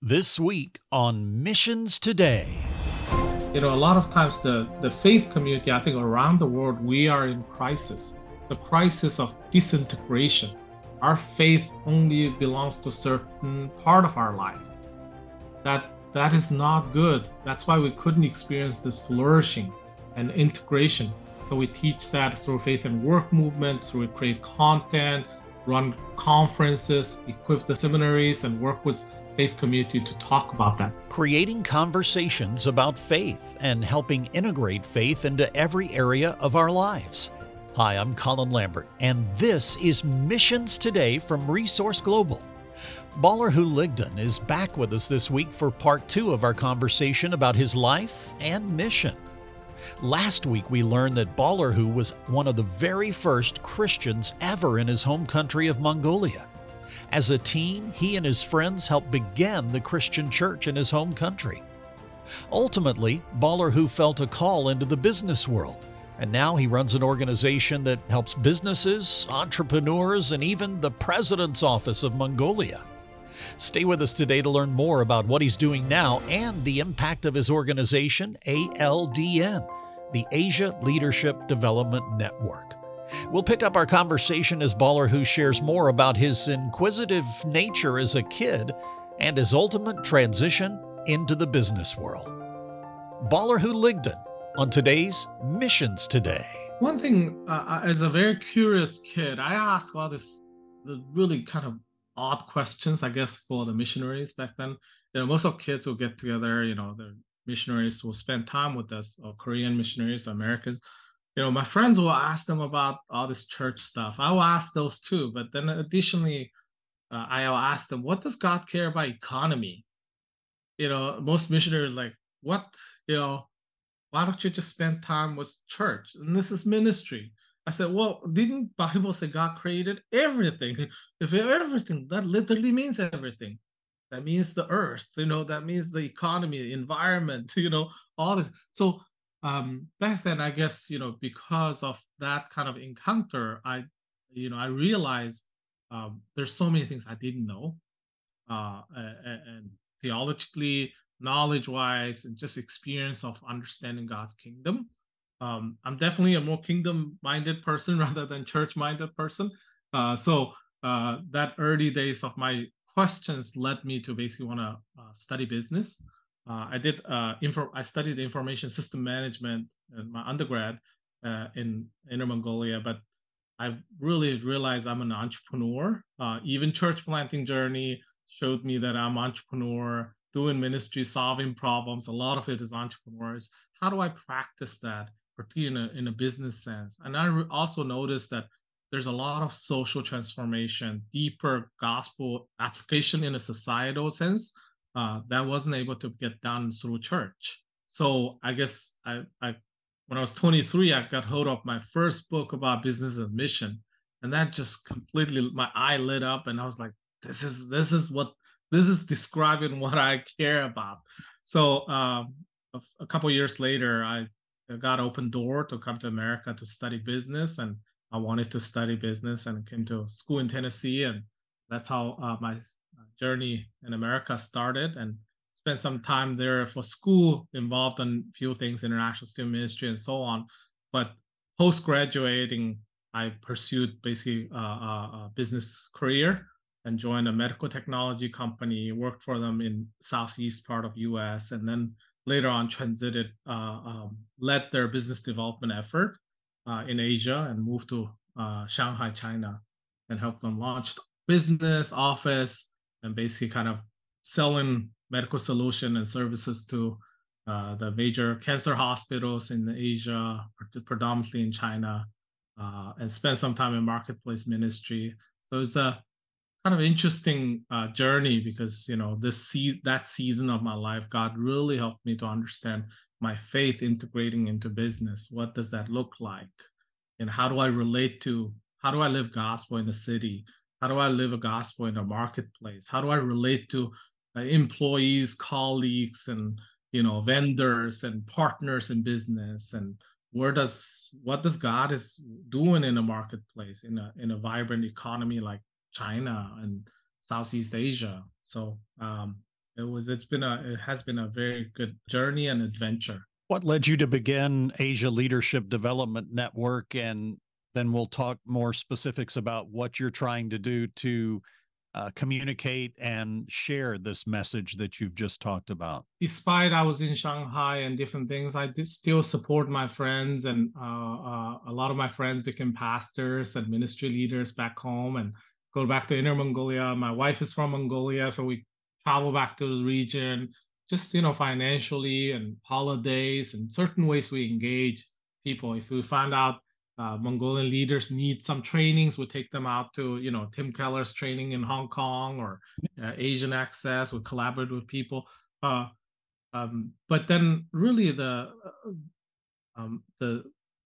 This week on Missions Today. You know, a lot of times the, the faith community, I think around the world, we are in crisis. The crisis of disintegration. Our faith only belongs to a certain part of our life. That that is not good. That's why we couldn't experience this flourishing and integration. So we teach that through faith and work movement, through we create content, run conferences, equip the seminaries, and work with faith community to talk about that. Creating conversations about faith and helping integrate faith into every area of our lives. Hi, I'm Collin Lambert, and this is Missions Today from Resource Global. Baolerhu Ligden is back with us this week for part two of our conversation about his life and mission. Last week, we learned that Ballarhu was one of the very first Christians ever in his home country of Mongolia. As a teen, he and his friends helped begin the Christian church in his home country. Ultimately, Baolerhu felt a call into the business world, and now he runs an organization that helps businesses, entrepreneurs, and even the president's office of Mongolia. Stay with us today to learn more about what he's doing now and the impact of his organization, ALDN, the Asia Leadership Development Network. We'll pick up our conversation as Baolerhu shares more about his inquisitive nature as a kid and his ultimate transition into the business world. Baolerhu Ligden on today's Missions Today. One thing, uh, as a very curious kid, I asked all this the really kind of odd questions, I guess, for the missionaries back then. You know, most of kids will get together, you know, the missionaries will spend time with us, or Korean missionaries, or Americans you know, my friends will ask them about all this church stuff. I will ask those too. But then additionally, uh, I'll ask them, what does God care about economy? You know, most missionaries like, what, you know, why don't you just spend time with church? And this is ministry. I said, well, didn't Bible say God created everything? If everything, that literally means everything. That means the earth, you know, that means the economy, the environment, you know, all this. So um, back then, I guess you know because of that kind of encounter, I you know I realized um, there's so many things I didn't know, uh, and, and theologically, knowledge-wise, and just experience of understanding God's kingdom. Um, I'm definitely a more kingdom-minded person rather than church-minded person. Uh, so uh, that early days of my questions led me to basically want to uh, study business. Uh, I did uh, info. I studied information system management in my undergrad uh, in Inner Mongolia, but I really realized I'm an entrepreneur. Uh, even church planting journey showed me that I'm entrepreneur, doing ministry, solving problems. A lot of it is entrepreneurs. How do I practice that, particularly in a, in a business sense? And I re- also noticed that there's a lot of social transformation, deeper gospel application in a societal sense uh, that wasn't able to get done through church. So I guess I, I when I was 23, I got hold of my first book about business and mission, and that just completely my eye lit up, and I was like, this is this is what this is describing what I care about. So um, a, a couple years later, I got open door to come to America to study business, and I wanted to study business, and came to school in Tennessee, and that's how uh, my journey in America started and spent some time there for school, involved in a few things, international student ministry and so on. But post graduating, I pursued basically a, a, business career and joined a medical technology company, worked for them in southeast part of US, and then later on transited, uh, um, led their business development effort uh, in Asia and moved to uh, Shanghai, China, and helped them launch business, office, and basically kind of selling medical solution and services to uh, the major cancer hospitals in Asia, predominantly in China, uh, and spend some time in marketplace ministry. So it's a kind of interesting uh, journey because you know this se- that season of my life, God really helped me to understand my faith integrating into business. What does that look like, and how do I relate to how do I live gospel in the city? How do I live a gospel in a marketplace? How do I relate to uh, employees, colleagues, and you know vendors and partners in business? And where does what does God is doing in a marketplace in a in a vibrant economy like China and Southeast Asia? So um, it was it's been a it has been a very good journey and adventure what led you to begin asia leadership development network and then we'll talk more specifics about what you're trying to do to uh, communicate and share this message that you've just talked about? Despite I was in Shanghai and different things, I did still support my friends, and uh, uh, a lot of my friends became pastors and ministry leaders back home, and go back to Inner Mongolia. My wife is from Mongolia, so we travel back to the region, just you know, financially and holidays and certain ways we engage people. If we find out uh, Mongolian leaders need some trainings, we take them out to, you know, Tim Keller's training in Hong Kong or uh, Asian Access. We collaborate with people. Uh, um, but then, really, the uh, um, the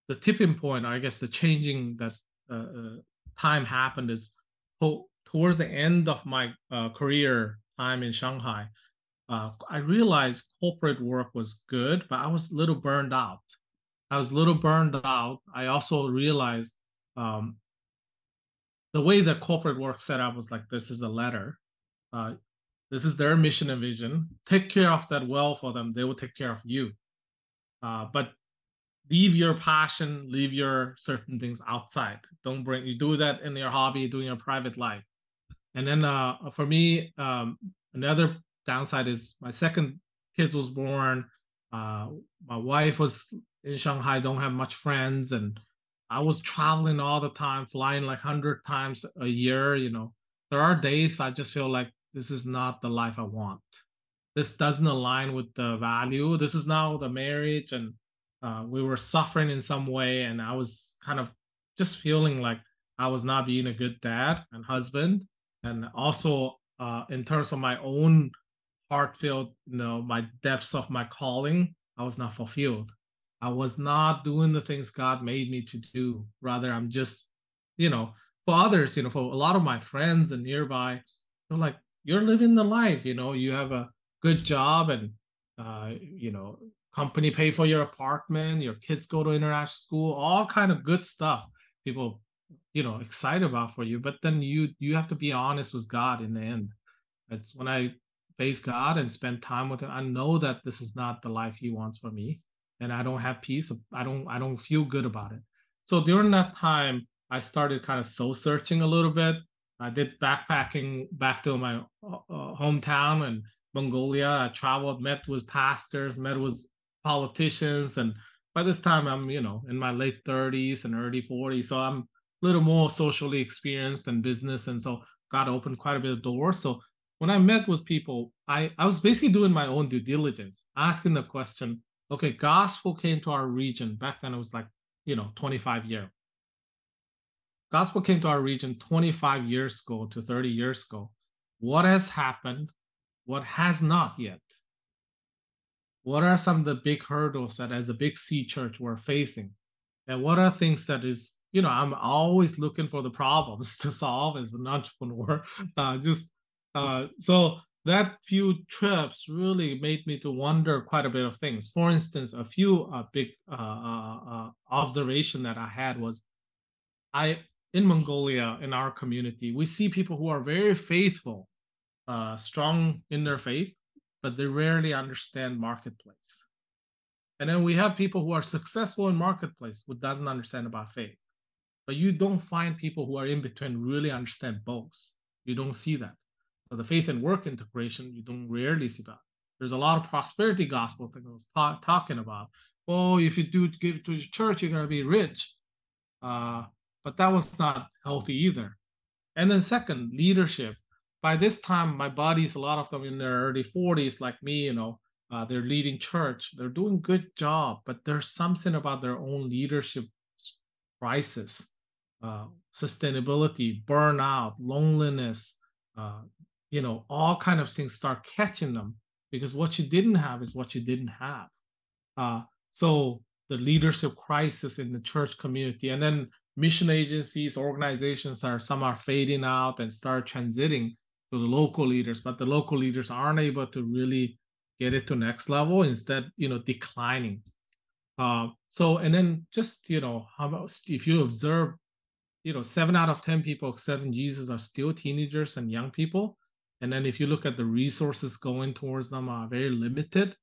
the tipping point, I guess, the changing that uh, uh, time happened is to- towards the end of my career time in Shanghai. I realized corporate work was good, but I was a little burned out I was a little burned out. I also realized um, the way the corporate work set up was like this is a letter. Uh, this is their mission and vision. Take care of that well for them. They will take care of you. Uh, but leave your passion, leave your certain things outside. Don't bring you do that in your hobby, doing your private life. And then uh, for me, um, another downside is my second kid was born. Uh, my wife was in Shanghai, don't have much friends, and I was traveling all the time, flying like hundred times a year. You know, there are days I just feel like this is not the life I want. This doesn't align with the value. This is now the marriage, and uh, we were suffering in some way, and I was kind of just feeling like I was not being a good dad and husband, and also uh, in terms of my own heart-filled, you know, my depths of my calling, I was not fulfilled. I was not doing the things God made me to do. Rather, I'm just, you know, for others, you know, for a lot of my friends and nearby, they're like, you're living the life, you know, you have a good job and, uh, you know, company pay for your apartment, your kids go to international school, all kind of good stuff. People, you know, excited about for you. But then you you have to be honest with God in the end. It's when I face God and spend time with Him, I know that this is not the life He wants for me and I don't have peace. I don't I don't feel good about it. So during that time, I started kind of soul searching a little bit. I did backpacking back to my uh, uh, hometown in Mongolia. I traveled, met with pastors, met with politicians, and by this time I'm you know in my late 30s and early 40s, so I'm a little more socially experienced in business, and so God opened quite a bit of doors. So when I met with people, I I was basically doing my own due diligence, asking the question, okay, gospel came to our region. Back then it was like, you know, 25 year. Gospel came to our region 25 years ago to 30 years ago. What has happened? What has not yet? What are some of the big hurdles that as a big C church we're facing? And what are things that is, you know, I'm always looking for the problems to solve as an entrepreneur. Uh, just uh, so that few trips really made me to wonder quite a bit of things. For instance, a few uh, big uh, uh, uh, observation that I had was, I in Mongolia in our community we see people who are very faithful, uh, strong in their faith, but they rarely understand marketplace. And then we have people who are successful in marketplace who doesn't understand about faith. But you don't find people who are in between really understand both. You don't see that the faith and work integration, you don't rarely see that. There's a lot of prosperity gospel that I was ta- talking about. Oh, if you do give to the church, you're going to be rich. Uh, but that was not healthy either. And then, second, leadership. By this time, my buddies, a lot of them in their early 40s, like me, you know, uh, they're leading church. They're doing good job, but there's something about their own leadership crisis, uh, sustainability, burnout, loneliness, uh, you know all kind of things start catching them because what you didn't have is what you didn't have. Uh, so the leadership crisis in the church community and then mission agencies organizations are some are fading out and start transiting to the local leaders but the local leaders aren't able to really get it to next level instead you know declining. Uh, so and then just you know how about if you observe you know seven out of ten people accepting jesus are still teenagers and young people and then if you look at the resources going towards them are very limited.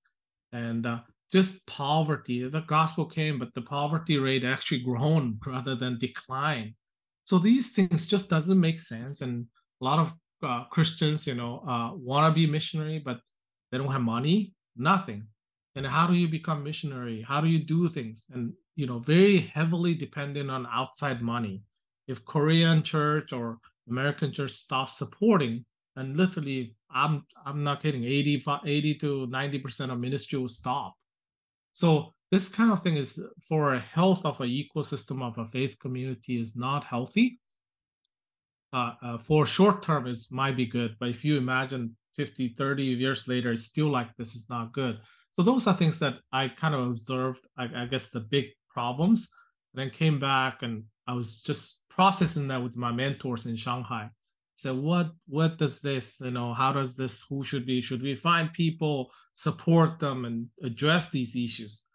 And uh, just poverty the gospel came but the poverty rate actually grown rather than decline. So these things just doesn't make sense. And a lot of uh, christians you know uh, want to be missionary but they don't have money nothing. And how do you become missionary? How do you do things? And you know very heavily dependent on outside money. If korean church or american church stops supporting and literally i'm i'm not kidding 80 80 to 90 percent of ministry will stop. So this kind of thing is for a health of an ecosystem of a faith community is not healthy. Uh, uh, for short term it might be good but if you imagine 50 30 years later it's still like this is not good. So those are things that i kind of observed i, I guess the big problems. And then came back and i was just processing that with my mentors in shanghai so what what does this you know how does this who should be should we find people support them and address these issues?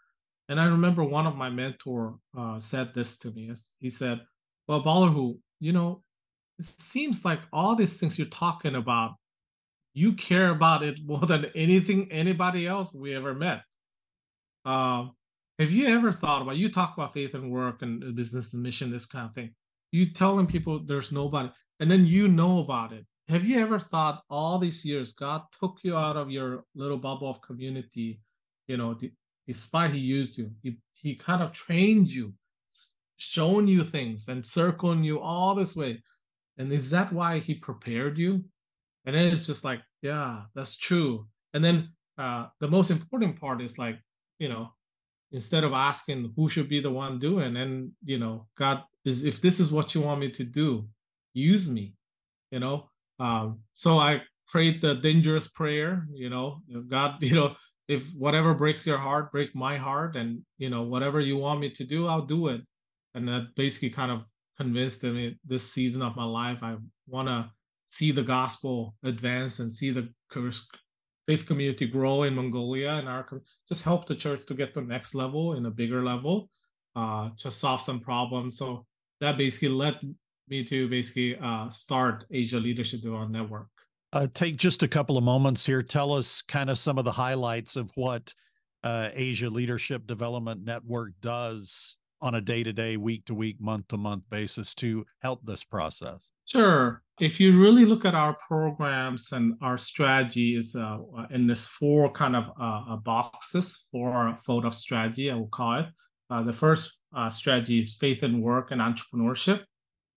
And i remember one of my mentor uh, said this to me. He said well Baolerhu, you know it seems like all these things you're talking about you care about it more than anything anybody else we ever met. Uh, have you ever thought about you talk about faith and work and business and mission this kind of thing you telling people there's nobody and then you know about it. Have you ever thought all these years God took you out of your little bubble of community? You know, despite He used you, He He kind of trained you, shown you things, and circling you all this way. And is that why He prepared you? And then it's just like, yeah, that's true. And then uh, the most important part is like, you know, instead of asking who should be the one doing, and you know, God is if this is what you want me to do, use me you know? Um so i prayed the dangerous prayer you know god you know if whatever breaks your heart break my heart and you know whatever you want me to do i'll do it. And that basically kind of convinced me this season of my life i want to see the gospel advance and see the faith community grow in mongolia and our just help the church to get to the next level in a bigger level uh just solve some problems so that basically led me to basically uh, start Asia Leadership Development Network. Uh, take just a couple of moments here. Tell us kind of some of the highlights of what uh, Asia Leadership Development Network does on a day to day, week to week, month to month basis to help this process. Sure. If you really look at our programs and our strategy is uh, in this four kind of uh, boxes, four fold of strategy, I will call it. Uh, the first uh, strategy is faith and work and entrepreneurship.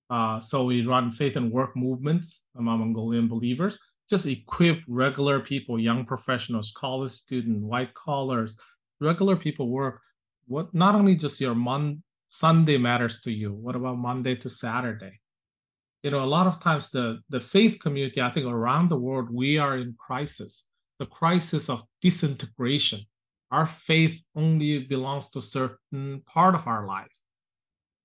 Uh, so we run faith and work movements among Mongolian believers, just equip regular people, young professionals, college students, white collars, regular people work. What not only just your Mon- Sunday matters to you. What about Monday to Saturday? You know, a lot of times the the faith community, I think around the world, we are in crisis. The crisis of disintegration. Our faith only belongs to a certain part of our life.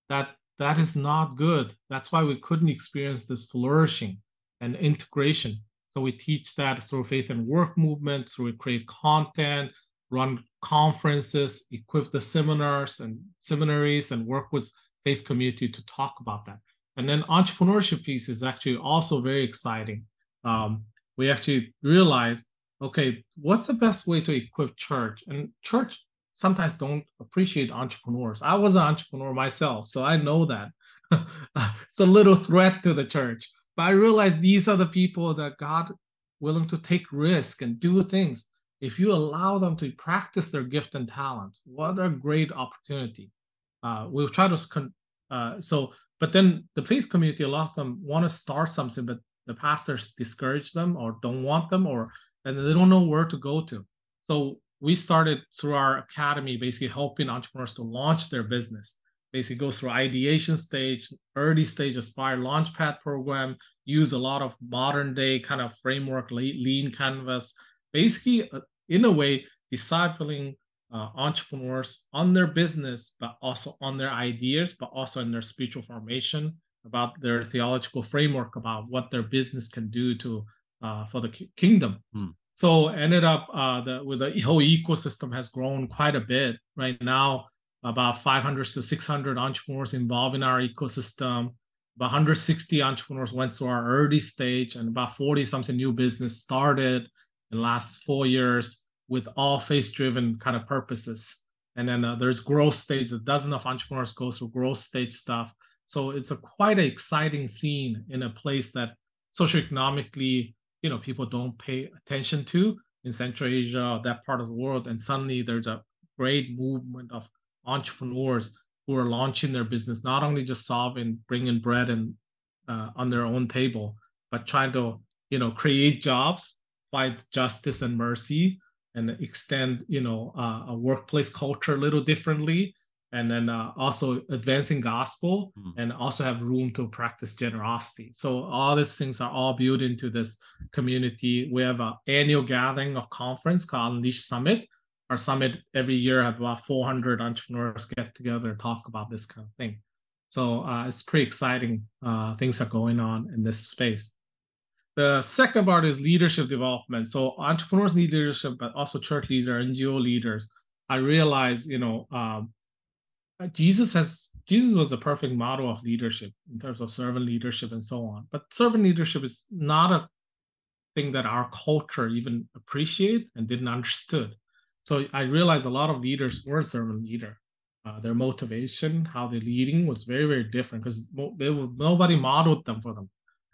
That that is not good. That's why we couldn't experience this flourishing and integration. So we teach that through faith and work movement, we create content, run conferences, equip the seminars and seminaries, and work with faith community to talk about that. And then entrepreneurship piece is actually also very exciting. Um, we actually realize, okay, what's the best way to equip church? And church sometimes don't appreciate entrepreneurs. I was an entrepreneur myself, so I know that it's a little threat to the church. But I realize these are the people that God willing to take risk and do things. If you allow them to practice their gift and talent, what a great opportunity. Uh, we'll try to uh, so, but then the faith community, a lot of them want to start something, but the pastors discourage them or don't want them, or and they don't know where to go to. So we started through our academy basically helping entrepreneurs to launch their business basically goes through ideation stage early stage aspire launchpad program use a lot of modern day kind of framework lean canvas basically uh, in a way discipling uh, entrepreneurs on their business but also on their ideas but also in their spiritual formation about their theological framework about what their business can do to uh, for the kingdom mm. So ended up uh, the with the whole ecosystem has grown quite a bit right now. About 500 to 600 entrepreneurs involved in our ecosystem. about 160 entrepreneurs went to our early stage, and about 40 something new business started in the last four years with all faith-driven kind of purposes. And then uh, there's growth stage. A dozen of entrepreneurs go through growth stage stuff. So it's a quite an exciting scene in a place that socioeconomically, you know, people don't pay attention to in Central Asia, that part of the world. And suddenly there's a great movement of entrepreneurs who are launching their business, not only just solving, bringing bread and uh, on their own table, but trying to, you know, create jobs, fight justice and mercy, and extend, you know, uh, a workplace culture a little differently, and then uh, also advancing gospel, mm. and also have room to practice generosity. So all these things are all built into this community. We have an annual gathering of conference called Unleash Summit, our summit every year have about 400 entrepreneurs get together and talk about this kind of thing. So uh, it's pretty exciting uh, things are going on in this space. The second part is leadership development. So entrepreneurs need leadership, but also church leaders, NGO leaders. I realize, you know, um, Jesus has Jesus was a perfect model of leadership in terms of servant leadership and so on. But servant leadership is not a thing that our culture even appreciate and didn't understood. So I realized a lot of leaders weren't servant leader. Uh, their motivation, how they're leading, was very very different because nobody modeled them for them.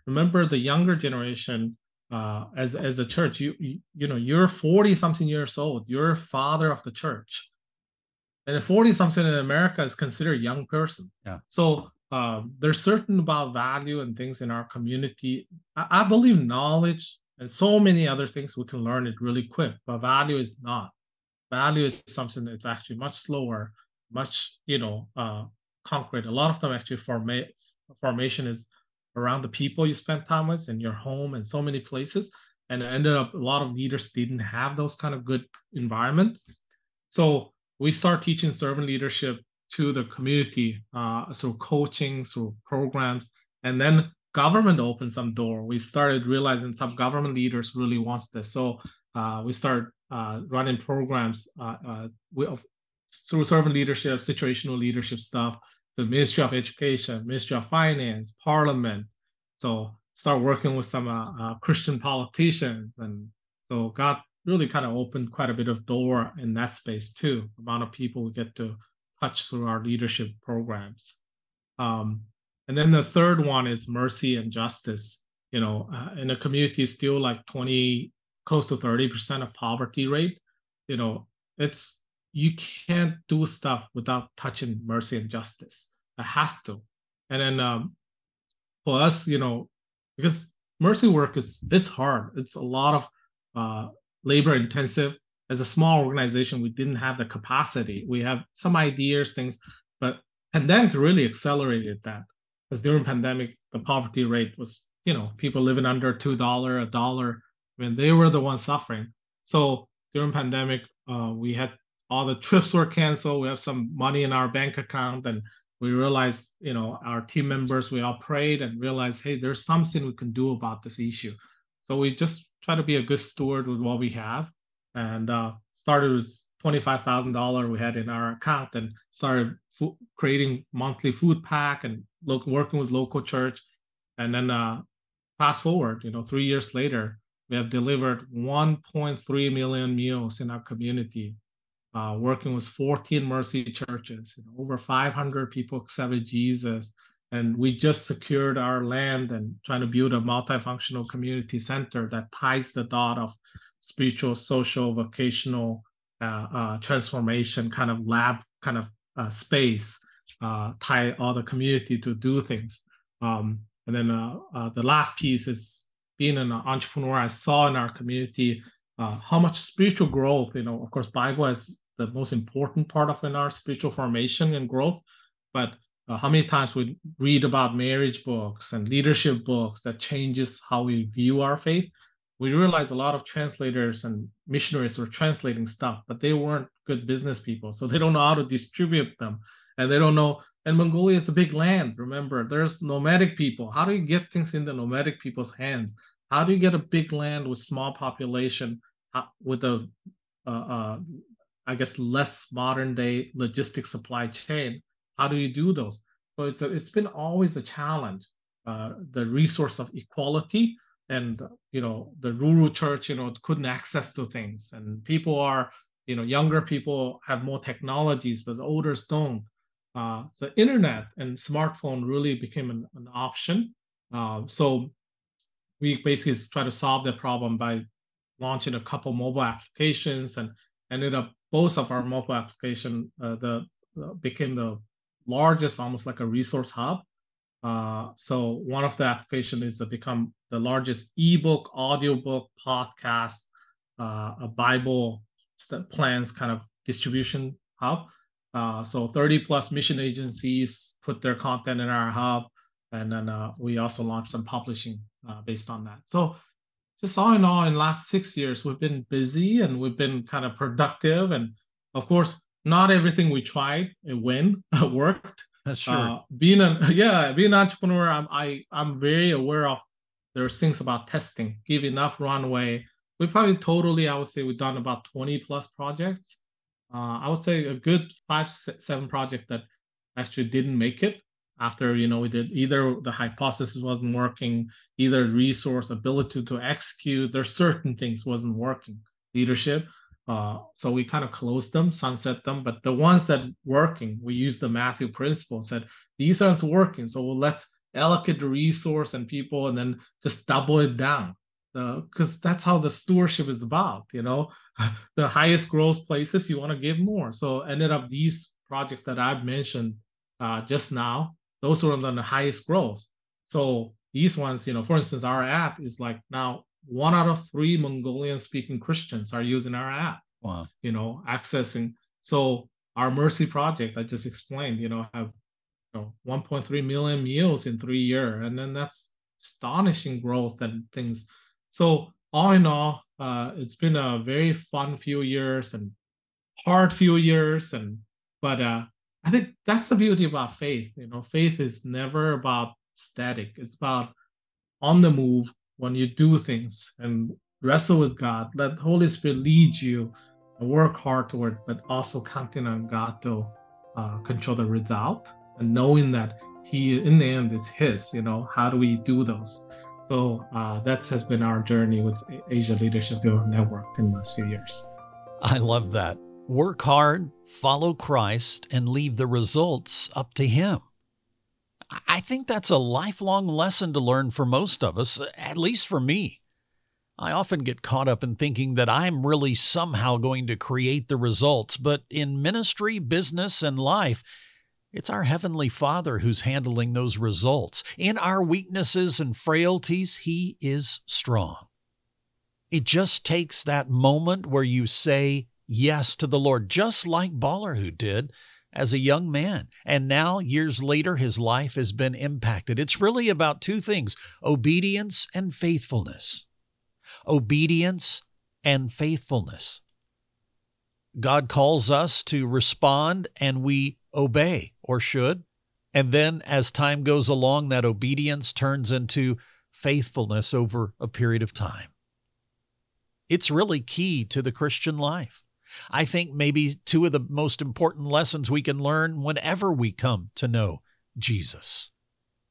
Remember the younger generation uh, as as a church, you, you you know you're forty something years old, you're father of the church, and a forty something in America is considered a young person. Yeah. So um, there's certain about value and things in our community. I, I believe knowledge and so many other things we can learn it really quick, but value is not value is something that's actually much slower, much you know uh, concrete. A lot of them actually forma- formation is around the people you spent time with in your home and so many places. And it ended up a lot of leaders didn't have those kind of good environment. So we start teaching servant leadership to the community uh, through coaching, through programs, and then government opened some door. We started realizing some government leaders really wants this. So uh, we start uh, running programs uh, uh, with, through servant leadership, situational leadership stuff, the Ministry of Education, Ministry of Finance, Parliament. So start working with some uh, uh, Christian politicians, and so God really kind of opened quite a bit of door in that space too. Amount of people we get to touch through our leadership programs. Um, and then the third one is mercy and justice. You know, uh, in a community, still like 20 close to 30% of poverty rate, you know, it's you can't do stuff without touching mercy and justice. It has to. And then um, for us, you know, because mercy work is it's hard. It's a lot of uh, labor intensive. As a small organization, we didn't have the capacity. We have some ideas, things, but pandemic really accelerated that. Because during pandemic, the poverty rate was, you know, people living under two dollar, a dollar when they were the ones suffering. So during pandemic, uh, we had all the trips were canceled. We have some money in our bank account, and we realized, you know, our team members, we all prayed and realized, hey, there's something we can do about this issue. So we just try to be a good steward with what we have, and uh, started with twenty-five thousand dollar we had in our account, and started creating monthly food pack and lo- working with local church, and then uh, fast forward, you know, three years later, we have delivered 1.3 million meals in our community, uh, working with 14 Mercy churches. You know, over 500 people accepted Jesus. And we just secured our land and trying to build a multifunctional community center that ties the dot of spiritual, social, vocational uh, uh, transformation kind of lab kind of uh, space, uh, tie all the community to do things. Um, and then uh, the last piece is being an entrepreneur, I saw in our community uh, how much spiritual growth, you know, of course, Bible is the most important part of in our spiritual formation and growth, but uh, how many times we read about marriage books and leadership books that changes how we view our faith? We realized a lot of translators and missionaries were translating stuff but they weren't good business people so they don't know how to distribute them and they don't know and mongolia is a big land remember? There's nomadic people. How do you get things in the nomadic people's hands? How do you get a big land with small population uh, with a uh, uh, i guess less modern day logistic supply chain how do you do those? So it's a, it's been always a challenge. Uh, the resource of equality and you know the rural church you know couldn't access to things. And people are you know younger people have more technologies but the olders don't. Uh, so internet and smartphone really became an, an option. Uh, so we basically try to solve that problem by launching a couple mobile applications and ended up both of our mobile application uh, the uh, became the largest almost like a resource hub uh, so one of the application is to become the largest ebook, audiobook, podcast, uh, a Bible plans kind of distribution hub. Uh, so 30 plus mission agencies put their content in our hub, and then uh, we also launched some publishing based on that. So just all in all, in last six years, we've been busy and we've been kind of productive, and of course, not everything we tried it win worked that's true. Uh, being a yeah, being an entrepreneur, I'm I I'm very aware of there's things about testing. Give enough runway. We probably totally, I would say, we've done about 20 plus projects. Uh, I would say a good five, seven project that actually didn't make it after you know we did either the hypothesis wasn't working, either resource ability to execute. There's certain things wasn't working. Leadership. Uh, so we kind of closed them, sunset them. But the ones that working, we use the Matthew principle. Said these aren't working, so let's allocate the resource and people, and then just double it down. Because uh, that's how the stewardship is about. You know, the highest growth places you want to give more. So ended up these projects that I've mentioned uh, just now, those were on the highest growth. So these ones, you know, for instance, our app is like now one out of three Mongolian speaking Christians are using our app. Wow. You know, accessing. So our Mercy project, I just explained, you know, have you know 1.3 million meals in three years. And then that's astonishing growth and things. So all in all, uh, it's been a very fun few years and hard few years. And but uh I think that's the beauty about faith. You know, faith is never about static. It's about on the move, when you do things and wrestle with God, let the Holy Spirit lead you and work hard toward, but also counting on God to uh, control the result and knowing that He, in the end, is His. You know, how do we do those? So uh, that has been our journey with Asia Leadership Network in the last few years. I love that. Work hard, follow Christ, and leave the results up to Him. I think that's a lifelong lesson to learn for most of us, at least for me. I often get caught up in thinking that I'm really somehow going to create the results, but in ministry, business, and life, it's our Heavenly Father who's handling those results. In our weaknesses and frailties, He is strong. It just takes that moment where you say yes to the Lord, just like Baolerhu did, as a young man. And now, years later, his life has been impacted. It's really about two things obedience and faithfulness. Obedience and faithfulness. God calls us to respond and we obey, or should. And then, as time goes along, that obedience turns into faithfulness over a period of time. It's really key to the Christian life. I think maybe two of the most important lessons we can learn whenever we come to know Jesus.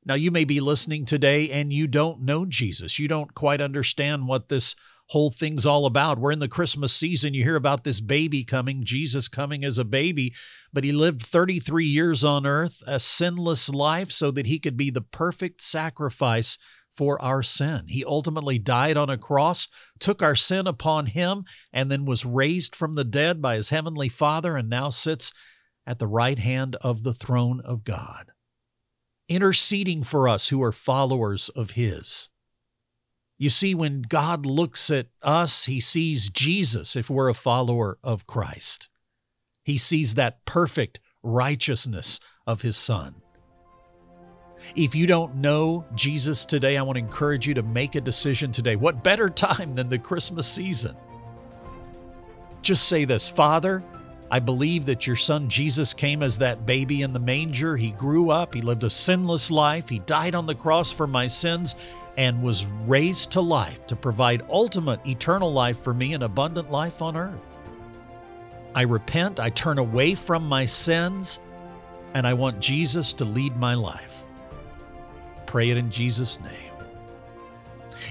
Now, you may be listening today and you don't know Jesus. You don't quite understand what this whole thing's all about. We're in the Christmas season. You hear about this baby coming, Jesus coming as a baby, but he lived 33 years on earth, a sinless life, so that he could be the perfect sacrifice for our sin. He ultimately died on a cross, took our sin upon him, and then was raised from the dead by his heavenly Father, and now sits at the right hand of the throne of God, interceding for us who are followers of his. You see, when God looks at us, he sees Jesus if we're a follower of Christ. He sees that perfect righteousness of his Son. If you don't know Jesus today, I want to encourage you to make a decision today. What better time than the Christmas season? Just say this Father, I believe that your son Jesus came as that baby in the manger. He grew up, he lived a sinless life, he died on the cross for my sins, and was raised to life to provide ultimate eternal life for me and abundant life on earth. I repent, I turn away from my sins and I want Jesus to lead my life. Pray it in Jesus' name.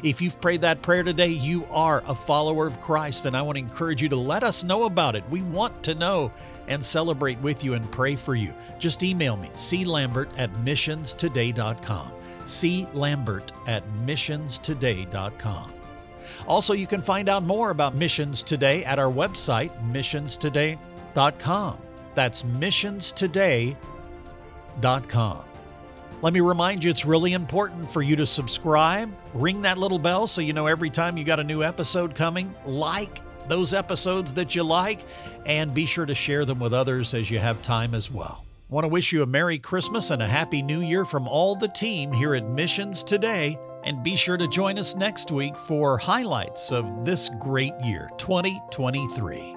If you've prayed that prayer today, you are a follower of Christ, and I want to encourage you to let us know about it. We want to know and celebrate with you and pray for you. Just email me, clambert at missionstoday.com. clambert at missionstoday.com. Also, you can find out more about Missions Today at our website, missionstoday.com. That's missionstoday.com. Let me remind you, it's really important for you to subscribe, ring that little bell so you know every time you got a new episode coming, like those episodes that you like, and be sure to share them with others as you have time as well. I want to wish you a Merry Christmas and a Happy New Year from all the team here at Missions Today, and be sure to join us next week for highlights of this great year, 2023.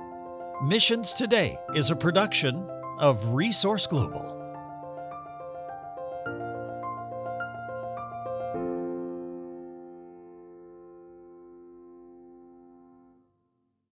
Missions Today is a production of Resource Global.